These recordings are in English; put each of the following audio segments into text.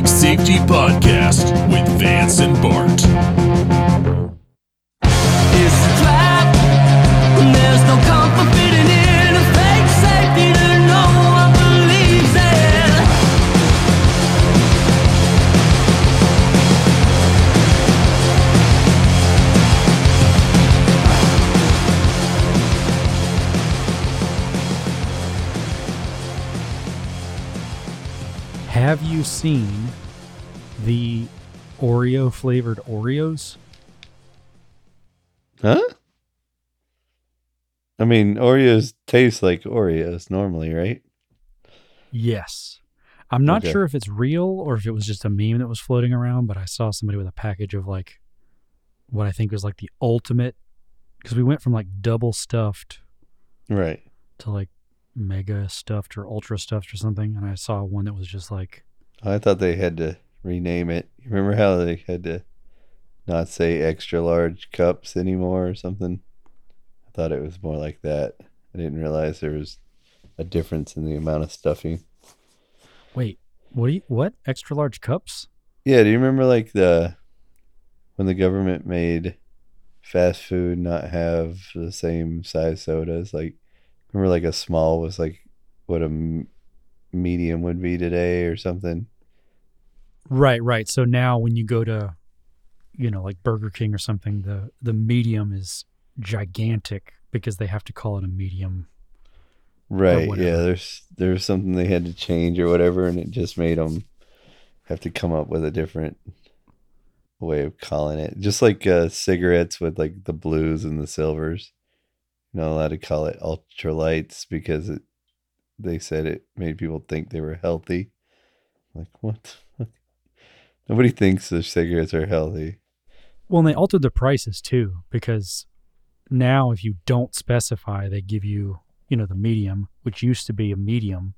Bike Safety Podcast with Vance and Bart. It's a trap. There's no comfort fitting in a fake safety that no one believes in. Have you seen the Oreo flavored Oreos? Huh? I mean, Oreos taste like Oreos normally, right? Yes. I'm not Okay. sure if it's real or if it was just a meme that was floating around, but I saw somebody with a package of like what I think was like the ultimate because we went from like double stuffed Right. to like mega stuffed or ultra stuffed or something. And I saw one that was just like, I thought they had to rename it. You remember how they had to not say extra large cups anymore or something? I thought it was more like that. I didn't realize there was a difference in the amount of stuffing. wait, what do you, what? Extra large cups? Yeah, do you remember like the when the government made fast food not have the same size sodas? Like, remember like a small was like what a medium would be today or something? Right, right. So now when you go to, you know, like Burger King or something, the the medium is gigantic because they have to call it a medium. Right. Yeah. There's there's something they had to change or whatever, and it just made them have to come up with a different way of calling it. Just like uh, cigarettes with like the blues and the silvers. You're not allowed to call it ultralights because it, they said it made people think they were healthy. Like what? Nobody thinks the cigarettes are healthy. Well, and they altered the prices too because now if you don't specify, they give you, you know, the medium, which used to be a medium,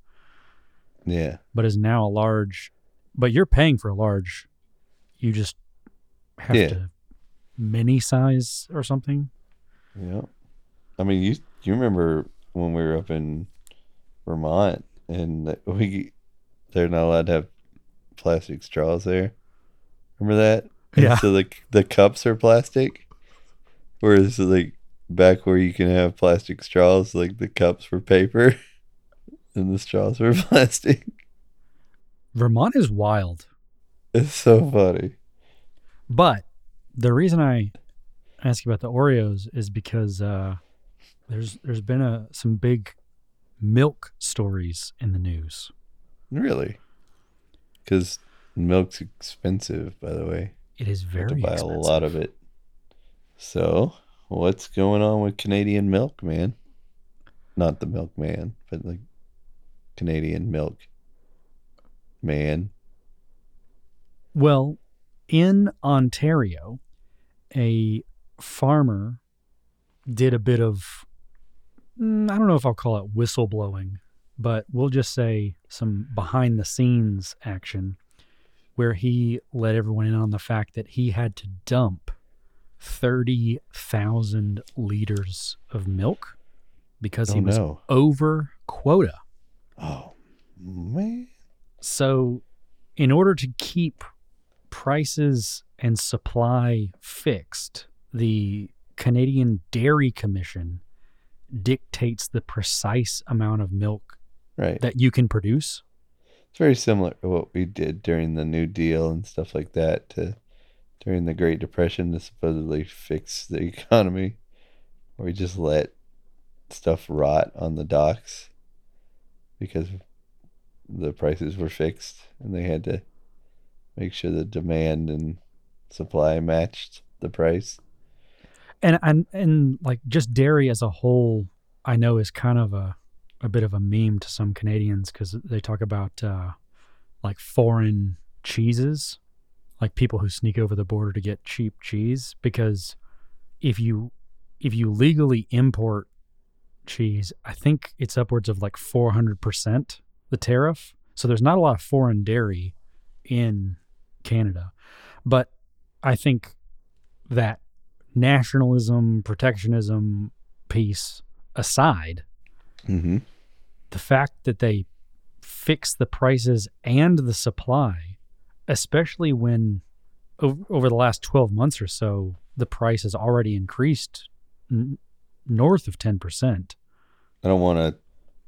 Yeah. but is now a large. But you're paying for a large. You just have Yeah. to mini size or something. Yeah. I mean, you you remember when we were up in Vermont and we they're not allowed to have plastic straws there. Remember that? And Yeah. So the the cups are plastic, whereas like back where you can have plastic straws, like the cups were paper, and the straws were plastic. Vermont is wild. It's so funny. But the reason I ask you about the Oreos is because uh, there's there's been a some big milk stories in the news. Really, because milk's expensive, by the way. It is You have very to buy expensive. a lot of it. So, what's going on with Canadian milk, man? Not the milkman, but like Canadian milk man. Well, in Ontario, a farmer did a bit of mm, I don't know if I'll call it whistleblowing, but we'll just say some behind the scenes action where he let everyone in on the fact that he had to dump 30,000 liters of milk because oh, he Oh, was no. over quota. Oh man. So, in order to keep prices and supply fixed, the Canadian Dairy Commission dictates the precise amount of milk Right. that you can produce. It's very similar to what we did during the New Deal and stuff like that to during the Great Depression to supposedly fix the economy. We just let stuff rot on the docks because the prices were fixed and they had to make sure the demand and supply matched the price. And and and like just dairy as a whole, I know is kind of a a bit of a meme to some Canadians because they talk about uh, like foreign cheeses, like people who sneak over the border to get cheap cheese. Because if you if you legally import cheese, I think it's upwards of like four hundred percent the tariff. So there's not a lot of foreign dairy in Canada, but I think that nationalism, protectionism piece aside, Mm-hmm. The fact that they fix the prices and the supply especially when over, the last 12 months or so, the price has already increased n- north of 10%. I don't want to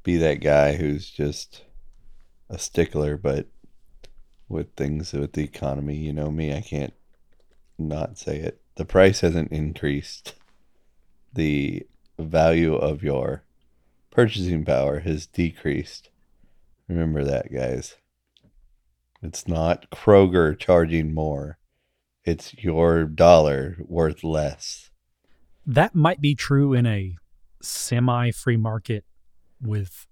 be that guy who's just a stickler, but with things with the economy, you know me, I can't not say it. The price hasn't increased. The value of your purchasing power has decreased. Remember that, guys. It's not Kroger charging more. It's your dollar worth less. That might be true in a semi free market with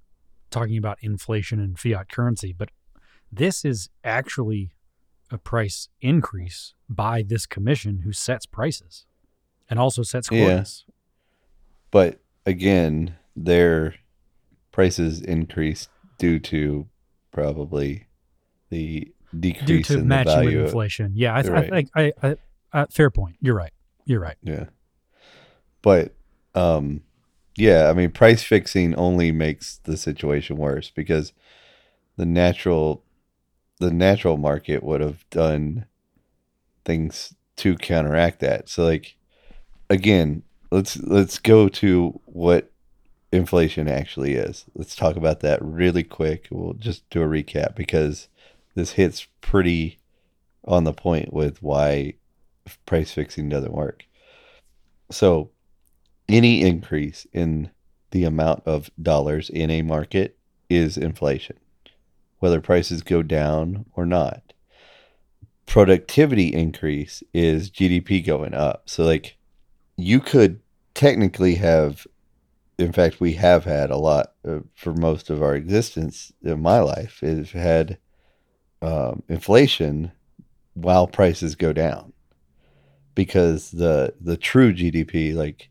talking about inflation and fiat currency, but this is actually a price increase by this commission who sets prices and also sets Yeah. But again, their prices increased due to probably the decrease Due to in the matching with value. of- inflation. Yeah, I, th- Right. I think I, I, I, fair point. You're right. You're right. Yeah. But um yeah, I mean price fixing only makes the situation worse because the natural the natural market would have done things to counteract that. So like again, let's let's go to what inflation actually is. Let's talk about that really quick. We'll just do a recap because this hits pretty on the point with why price fixing doesn't work. So, any increase in the amount of dollars in a market is inflation, whether prices go down or not. Productivity increase is GDP going up. So, like, you could technically have, in fact, we have had a lot uh, for most of our existence in my life, is had um, inflation while prices go down because the the true GDP, like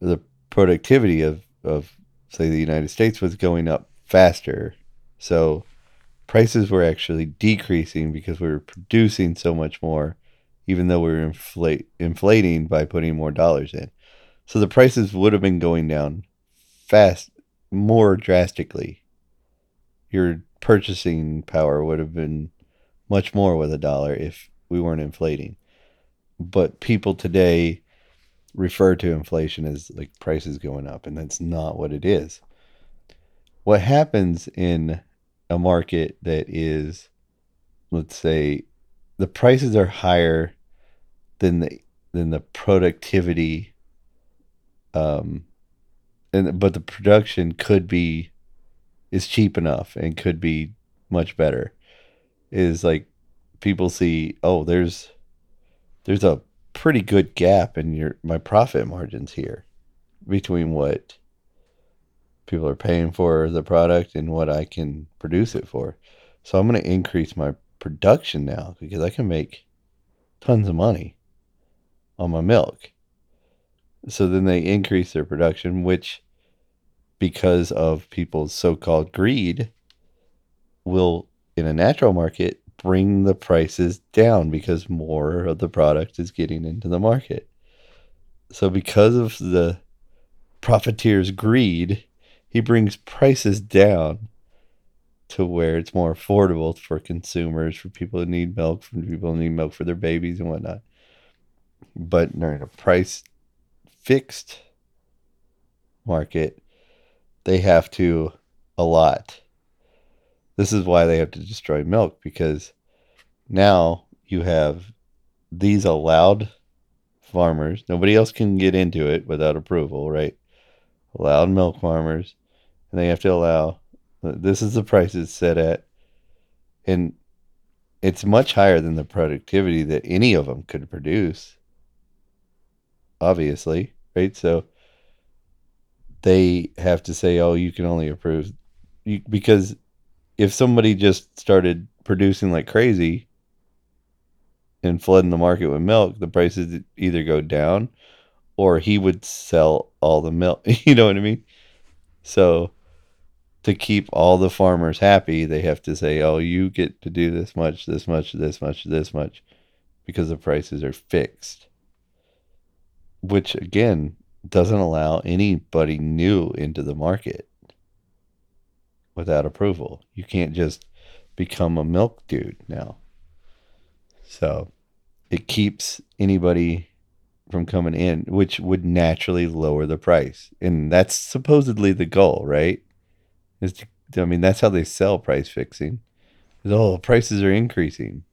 the productivity of of say the United States, was going up faster. So prices were actually decreasing because we were producing so much more, even though we were inflate inflating by putting more dollars in. So the prices would have been going down fast, more drastically. Your purchasing power would have been much more with a dollar if we weren't inflating but people today refer to inflation as like prices going up and that's not what it is what happens in a market that is let's say the prices are higher than the than the productivity um and but the production could be is cheap enough and could be much better is like people see oh there's there's a pretty good gap in your my profit margins here between what people are paying for the product and what I can produce it for. So I'm going to increase my production now because I can make tons of money on my milk. So then they increase their production which because of people's so-called greed will in a natural market bring the prices down because more of the product is getting into the market. So because of the profiteer's greed, he brings prices down to where it's more affordable for consumers, for people who need milk, for people who need milk for their babies and whatnot. But during a price fixed market, they have to a lot. this is why they have to destroy milk because now you have these allowed farmers. Nobody else can get into it without approval, right? Allowed milk farmers, and they have to allow. This is the price it's set at, and it's much higher than the productivity that any of them could produce. Obviously, right? So they have to say, "Oh, you can only approve," you, because if somebody just started producing like crazy and flooding the market with milk, the prices either go down or he would sell all the milk. You know what I mean? So to keep all the farmers happy, they have to say, "Oh, you get to do this much, this much, this much, this much," because the prices are fixed. Which again doesn't allow anybody new into the market without approval. You can't just become a milk dude now. So it keeps anybody from coming in, which would naturally lower the price. And that's supposedly the goal, right? Is to, I mean, that's how they sell price fixing. Oh, prices are increasing.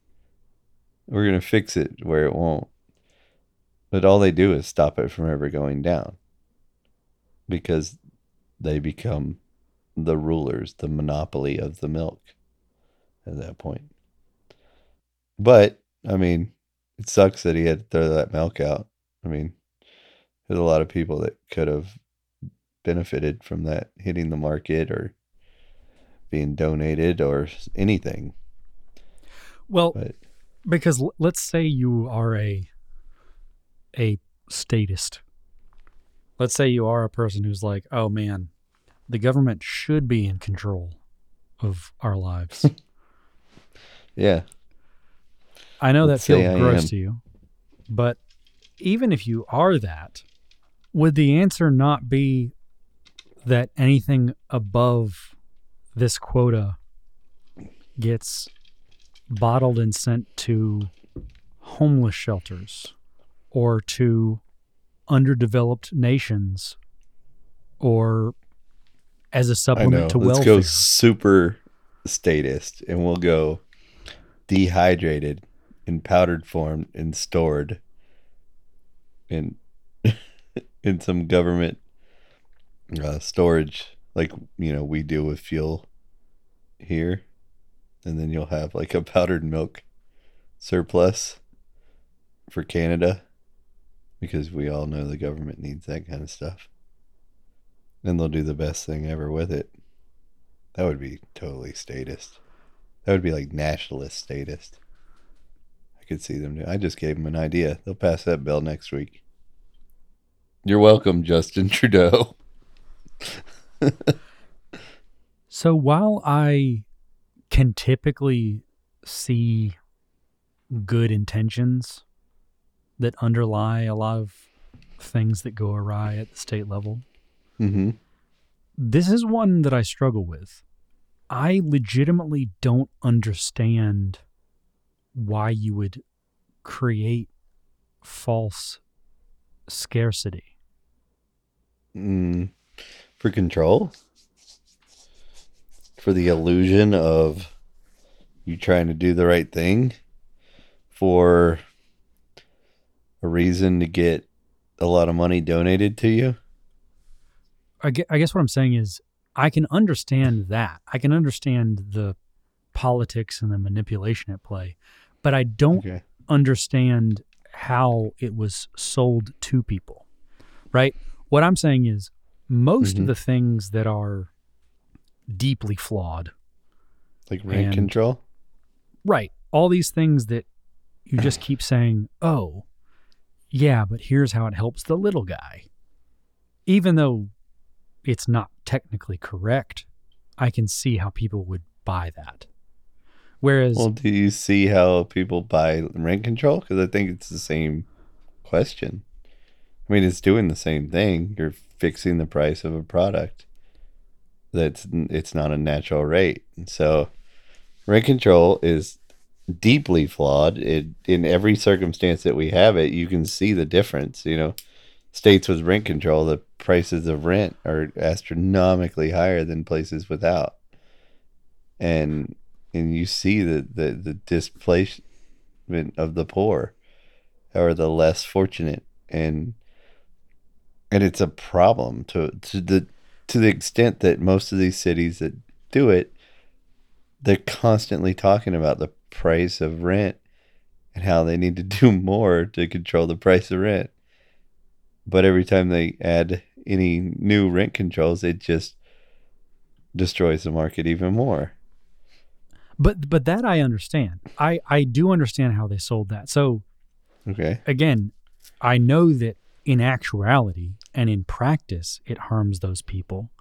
We're going to fix it where it won't. But all they do is stop it from ever going down because they become the rulers, the monopoly of the milk at that point. But, I mean, it sucks that he had to throw that milk out. I mean, there's a lot of people that could have benefited from that hitting the market or being donated or anything. Well, But because l- let's say you are a a statist. Let's say you are a person who's like, "Oh man, the government should be in control of our lives." yeah, I know that Let's say feels gross am. to you, but even if you are that, would the answer not be that anything above this quota gets bottled and sent to homeless shelters or to underdeveloped nations or as a supplement to Let's welfare? go super statist and we'll go dehydrated in powdered form and stored in in some government uh, storage like you know we do with fuel here. And then you'll have like a powdered milk surplus for Canada because we all know the government needs that kind of stuff and they'll do the best thing ever with it that would be totally statist that would be like nationalist statist I could see them do. I just gave them an idea. They'll pass that bill next week. You're welcome, Justin Trudeau. So while I can typically see good intentions that underlie a lot of things that go awry at the state level, Mm-hmm. this is one that I struggle with. I legitimately don't understand why you would create false scarcity. Mm, for control? For the illusion of you trying to do the right thing? For a reason to get a lot of money donated to you? I guess what I'm saying is I can understand that. I can understand the politics and the manipulation at play, but I don't Okay. understand how it was sold to people. Right? What I'm saying is most Mhm. of the things that are deeply flawed, Like rent control? right? All these things that you just keep saying, "Oh, yeah, but here's how it helps the little guy." Even though it's not technically correct, I can see how people would buy that. Whereas Well, do you see how people buy rent control? Because I think it's the same question. I mean, it's doing the same thing. You're fixing the price of a product. That's it's not a natural rate, so rent control is deeply flawed. It in every circumstance that we have it, you can see the difference. You know, states with rent control, the prices of rent are astronomically higher than places without, and and you see the the, the displacement of the poor or the less fortunate and and it's a problem to to the to the extent that most of these cities that do it they're constantly talking about the price of rent and how they need to do more to control the price of rent but every time they add any new rent controls it just destroys the market even more but but that I understand. I I do understand how they sold that. So okay again, I know that in actuality and in practice, it harms those people.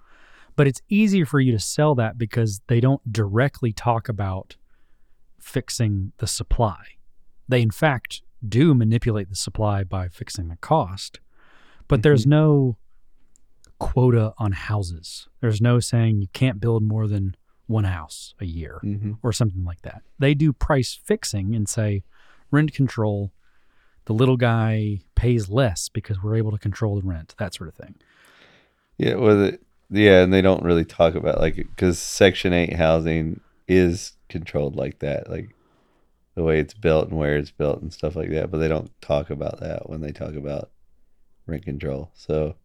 But it's easier for you to sell that because they don't directly talk about fixing the supply. They, in fact, do manipulate the supply by fixing the cost. But there's no quota on houses. There's no saying you can't build more than one house a year hmm or something like that. They do price fixing and say, rent control, the little guy pays less because we're able to control the rent, that sort of thing. Yeah, well, the, yeah, and they don't really talk about like because Section Eight housing is controlled like that, like the way it's built and where it's built and stuff like that. But they don't talk about that when they talk about rent control. So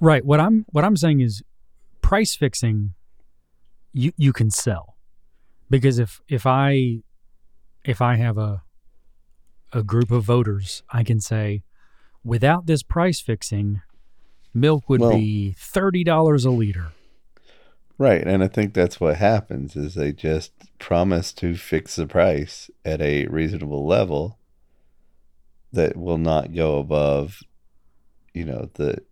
Right. What I'm what I'm saying is price fixing you you can sell. Because if if I if I have a a group of voters, I can say without this price fixing, milk would Well- be $30 a liter. Right, and I think that's what happens is they just promise to fix the price at a reasonable level that will not go above, you know, the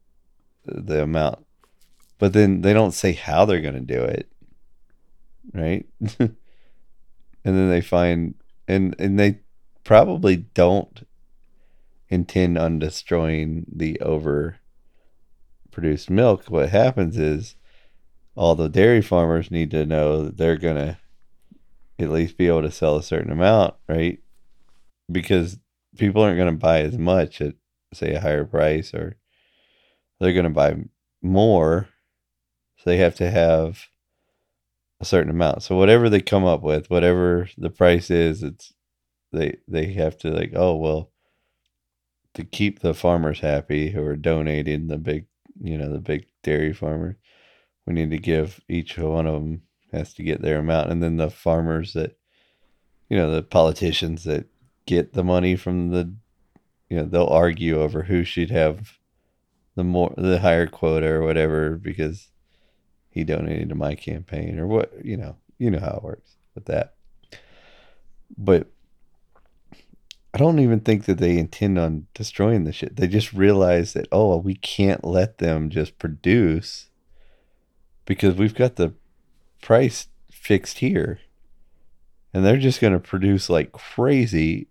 the amount. But then they don't say how they're going to do it, right? and then they find and and they probably don't intend on destroying the over produced milk what happens is all the dairy farmers need to know that they're going to at least be able to sell a certain amount right because people aren't going to buy as much at say a higher price or they're going to buy more so they have to have a certain amount. So whatever they come up with, whatever the price is, it's they they have to like, oh well, to keep the farmers happy who are donating the big, you know, the big dairy farmers, we need to give each one of them has to get their amount, and then the farmers that, you know, the politicians that get the money from the, you know, they'll argue over who should have the more the higher quota or whatever because he donated to my campaign or what you know you know how it works with that. But i don't even think that they intend on destroying the shit. They just realize that oh we can't let them just produce because we've got the price fixed here and they're just going to produce like crazy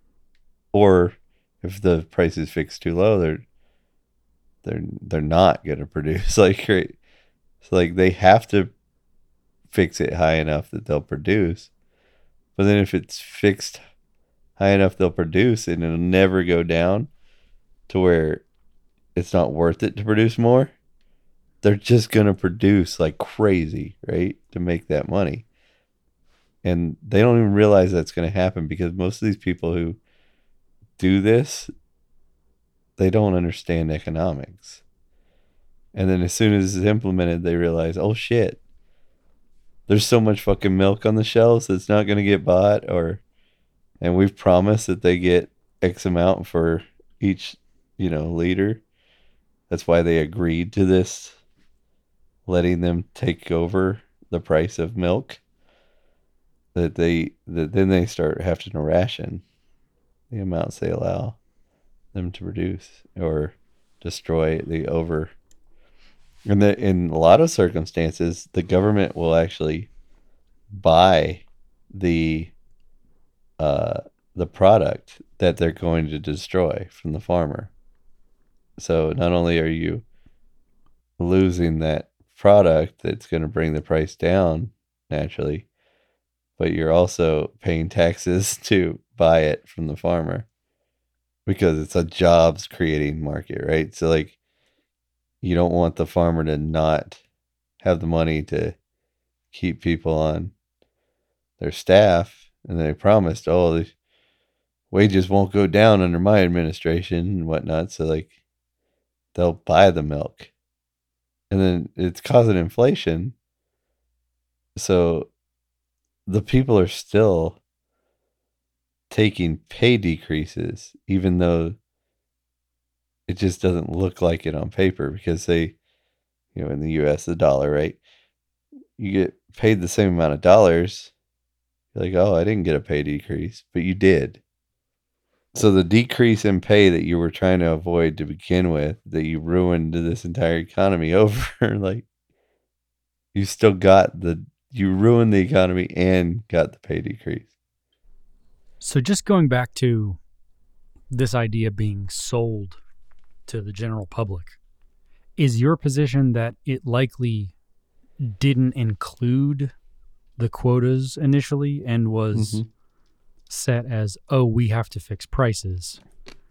or if the price is fixed too low they're they're they're not going to produce like great so like they have to fix it high enough that they'll produce. But then if it's fixed high enough they'll produce and it'll never go down to where it's not worth it to produce more. They're just gonna produce like crazy, right? To make that money. And they don't even realize that's gonna happen because most of these people who do this, they don't understand economics. And then as soon as it's implemented, they realize, oh shit, there's so much fucking milk on the shelves that's not going to get bought, or, and we've promised that they get X amount for each, you know, liter. That's why they agreed to this, letting them take over the price of milk. That they, that then they start having to ration the amounts they allow them to produce or destroy the over and that in a lot of circumstances, the government will actually buy the uh, the product that they're going to destroy from the farmer. So not only are you losing that product that's going to bring the price down naturally, but you're also paying taxes to buy it from the farmer because it's a jobs creating market, right? So like you don't want the farmer to not have the money to keep people on their staff and they promised oh the wages won't go down under my administration and whatnot so like they'll buy the milk and then it's causing inflation so the people are still taking pay decreases even though it just doesn't look like it on paper because they, you know, in the US, the dollar, right? You get paid the same amount of dollars. You're like, oh, I didn't get a pay decrease, but you did. So the decrease in pay that you were trying to avoid to begin with, that you ruined this entire economy over, like, you still got the, you ruined the economy and got the pay decrease. So just going back to this idea being sold to the general public, is your position that it likely didn't include the quotas initially and was Mhm. Set as oh we have to fix prices.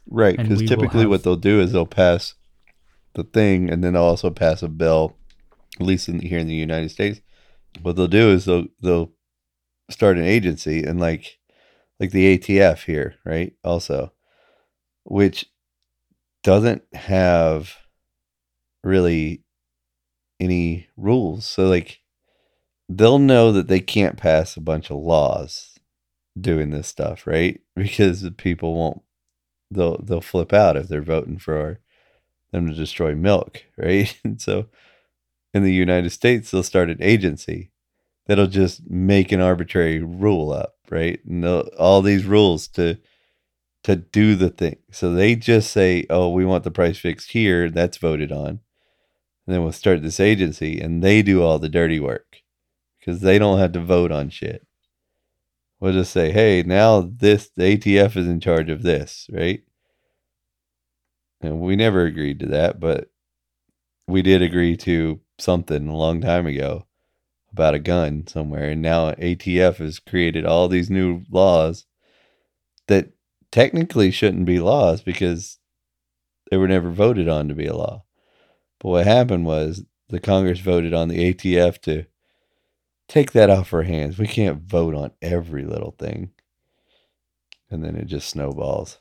Right, because typically have- what they'll do is they'll pass the thing, and then they'll also pass a bill. At least in, here in the United States, what they'll do is they'll they'll start an agency, and like like the ATF here, right? Also, which doesn't have really any rules. So like they'll know that they can't pass a bunch of laws doing this stuff, right? Because people won't they'll they'll flip out if they're voting for them to destroy milk, right? And so in the United States they'll start an agency that'll just make an arbitrary rule up, right? And all these rules to to do the thing. So they just say, "Oh, we want the price fixed here." That's voted on. And then we'll start this agency, and they do all the dirty work because they don't have to vote on shit. We'll just say, "Hey, now this the ATF is in charge of this," right? And we never agreed to that, but we did agree to something a long time ago about a gun somewhere, and now ATF has created all these new laws that technically shouldn't be laws because they were never voted on to be a law. But what happened was the Congress voted on the ATF to take that off our hands. We can't vote on every little thing. And then it just snowballs.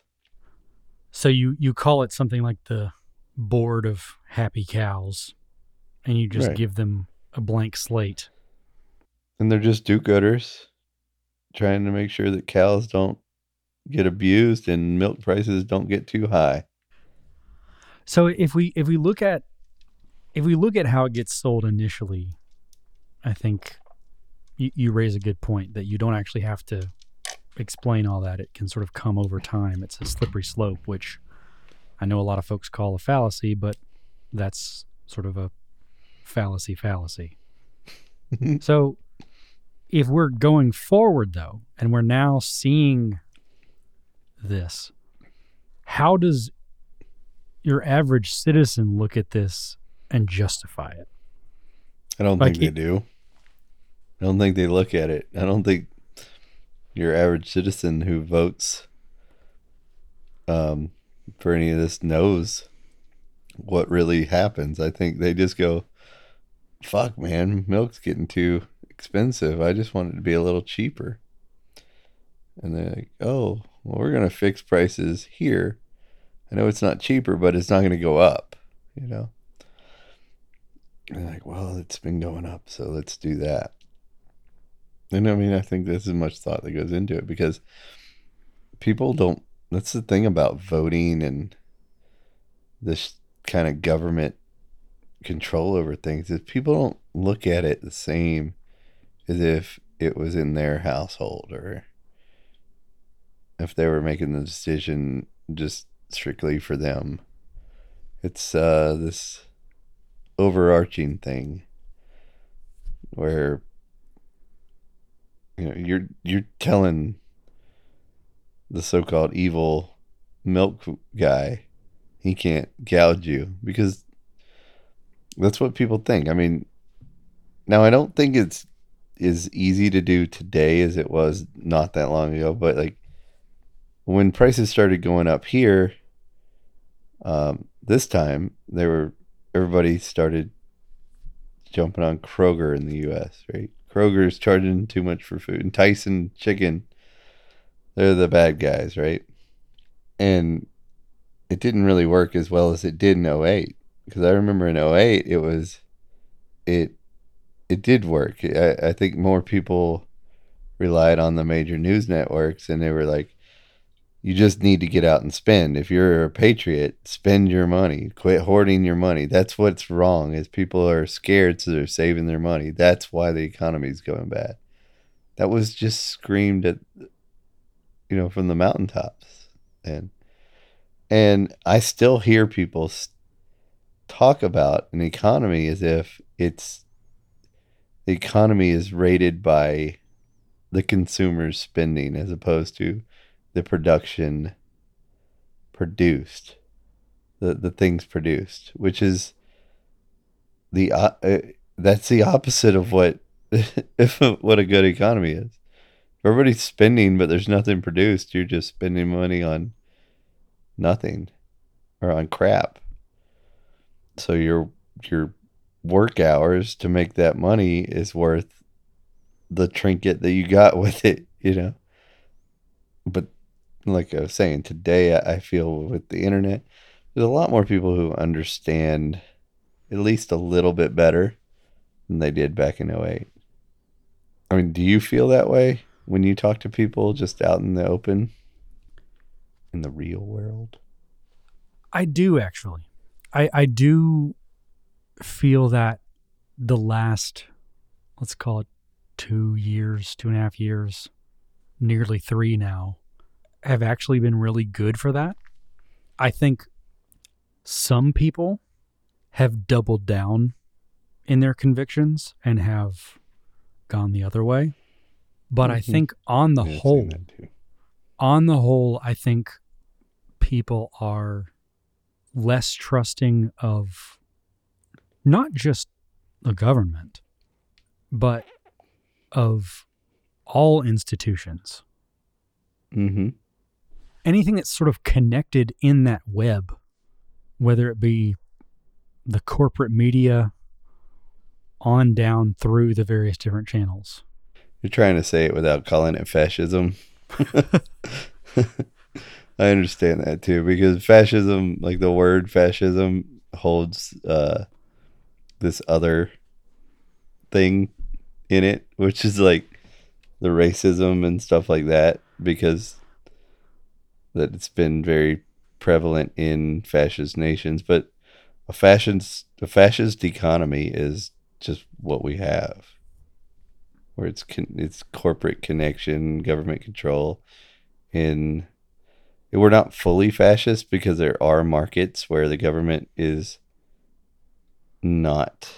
So you you call it something like the board of happy cows, and you just Right. give them a blank slate. And they're just do gooders trying to make sure that cows don't get abused and milk prices don't get too high. So if we if we look at if we look at how it gets sold initially, I think you, you raise a good point that you don't actually have to explain all that. It can sort of come over time. It's a slippery slope, which I know a lot of folks call a fallacy, but that's sort of a fallacy fallacy. so if we're going forward though, and we're now seeing this, how does your average citizen look at this and justify it? I don't Like think they it- do. I don't think they look at it. I don't think your average citizen who votes um, for any of this knows what really happens. I think they just go, fuck, man, milk's getting too expensive. I just want it to be a little cheaper. And they're like, oh, well, we're going to fix prices here. I know it's not cheaper, but it's not going to go up, you know? And they're like, well, it's been going up, so let's do that. And I mean, I think there's as much thought that goes into it because people don't. That's the thing about voting and this kind of government control over things is people don't look at it the same as if it was in their household or if they were making the decision just strictly for them. It's uh, this overarching thing where you know you're you're telling the so-called evil milk guy he can't gouge you because that's what people think. I mean, now I don't think it's as easy to do today as it was not that long ago, but like when prices started going up here, um, this time they were everybody started jumping on Kroger in the U.S. Right? Kroger's charging too much for food, and Tyson Chicken, they're the bad guys, right? And it didn't really work as well as it did in 08 because I remember in 08 it was it it did work. I, I think more people relied on the major news networks and they were like you just need to get out and spend. If you're a patriot, spend your money. Quit hoarding your money. That's what's wrong is people are scared so they're saving their money. That's why the economy is going bad. That was just screamed at you know from the mountaintops. And and I still hear people talk about an economy as if it's the economy is rated by the consumer's spending as opposed to the production produced the the things produced which is the uh, uh, that's the opposite of what if what a good economy is Everybody's spending, but there's nothing produced. You're just spending money on nothing or on crap. So your your work hours to make that money is worth the trinket that you got with it, you know. But like I was saying today, I feel with the internet, there's a lot more people who understand at least a little bit better than they did back in 08. I mean, do you feel that way when you talk to people just out in the open in the real world? I do actually. I I do feel that the last let's call it two years, two and a half years, nearly three now, have actually been really good for that. I think some people have doubled down in their convictions and have gone the other way. But I Mhm. think on the Yeah, whole, on the whole, I think people are less trusting of not just the government, but of all institutions. Mm-hmm. Anything that's sort of connected in that web, whether it be the corporate media on down through the various different channels. You're trying to say it without calling it fascism. I understand that too because fascism, like the word fascism, holds uh, this other thing in it, which is like the racism and stuff like that, because that it's been very prevalent in fascist nations. But a fascist, a fascist economy is just what we have where it's con- it's corporate connection, government control. In we're not fully fascist because there are markets where the government is not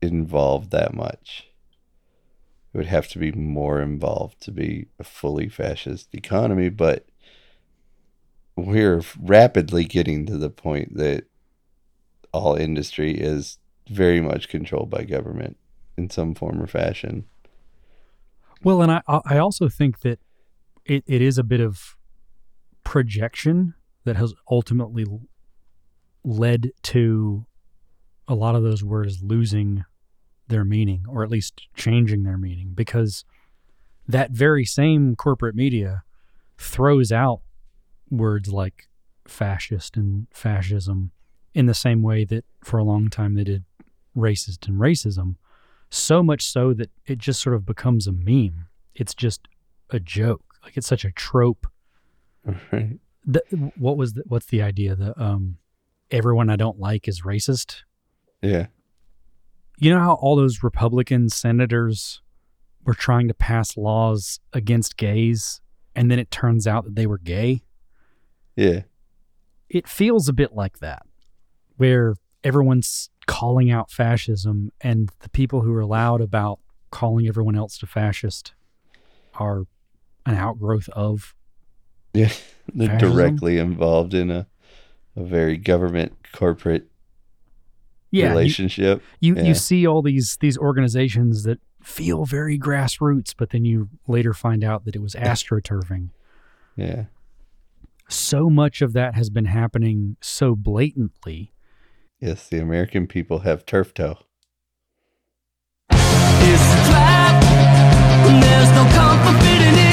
involved that much. It would have to be more involved to be a fully fascist economy, but we're rapidly getting to the point that all industry is very much controlled by government in some form or fashion. Well, and I I also think that it, it is a bit of projection that has ultimately led to a lot of those words losing their meaning or at least changing their meaning because that very same corporate media throws out words like fascist and fascism in the same way that for a long time they did racist and racism so much so that it just sort of becomes a meme. It's just a joke. Like it's such a trope. Right. The, what was the, what's the idea? The um, everyone I don't like is racist. Yeah. You know how all those Republican senators were trying to pass laws against gays, and then it turns out that they were gay. Yeah. It feels a bit like that, where everyone's calling out fascism, and the people who are loud about calling everyone else to fascist are an outgrowth of Yeah. They're Fascism? directly involved in a, a very government corporate yeah. you- relationship. You Yeah. you see all these these organizations that feel very grassroots, but then you later find out that it was astroturfing. Yeah so much of that has been happening so blatantly. Yes, the American people have turf toe. There's no comfort in.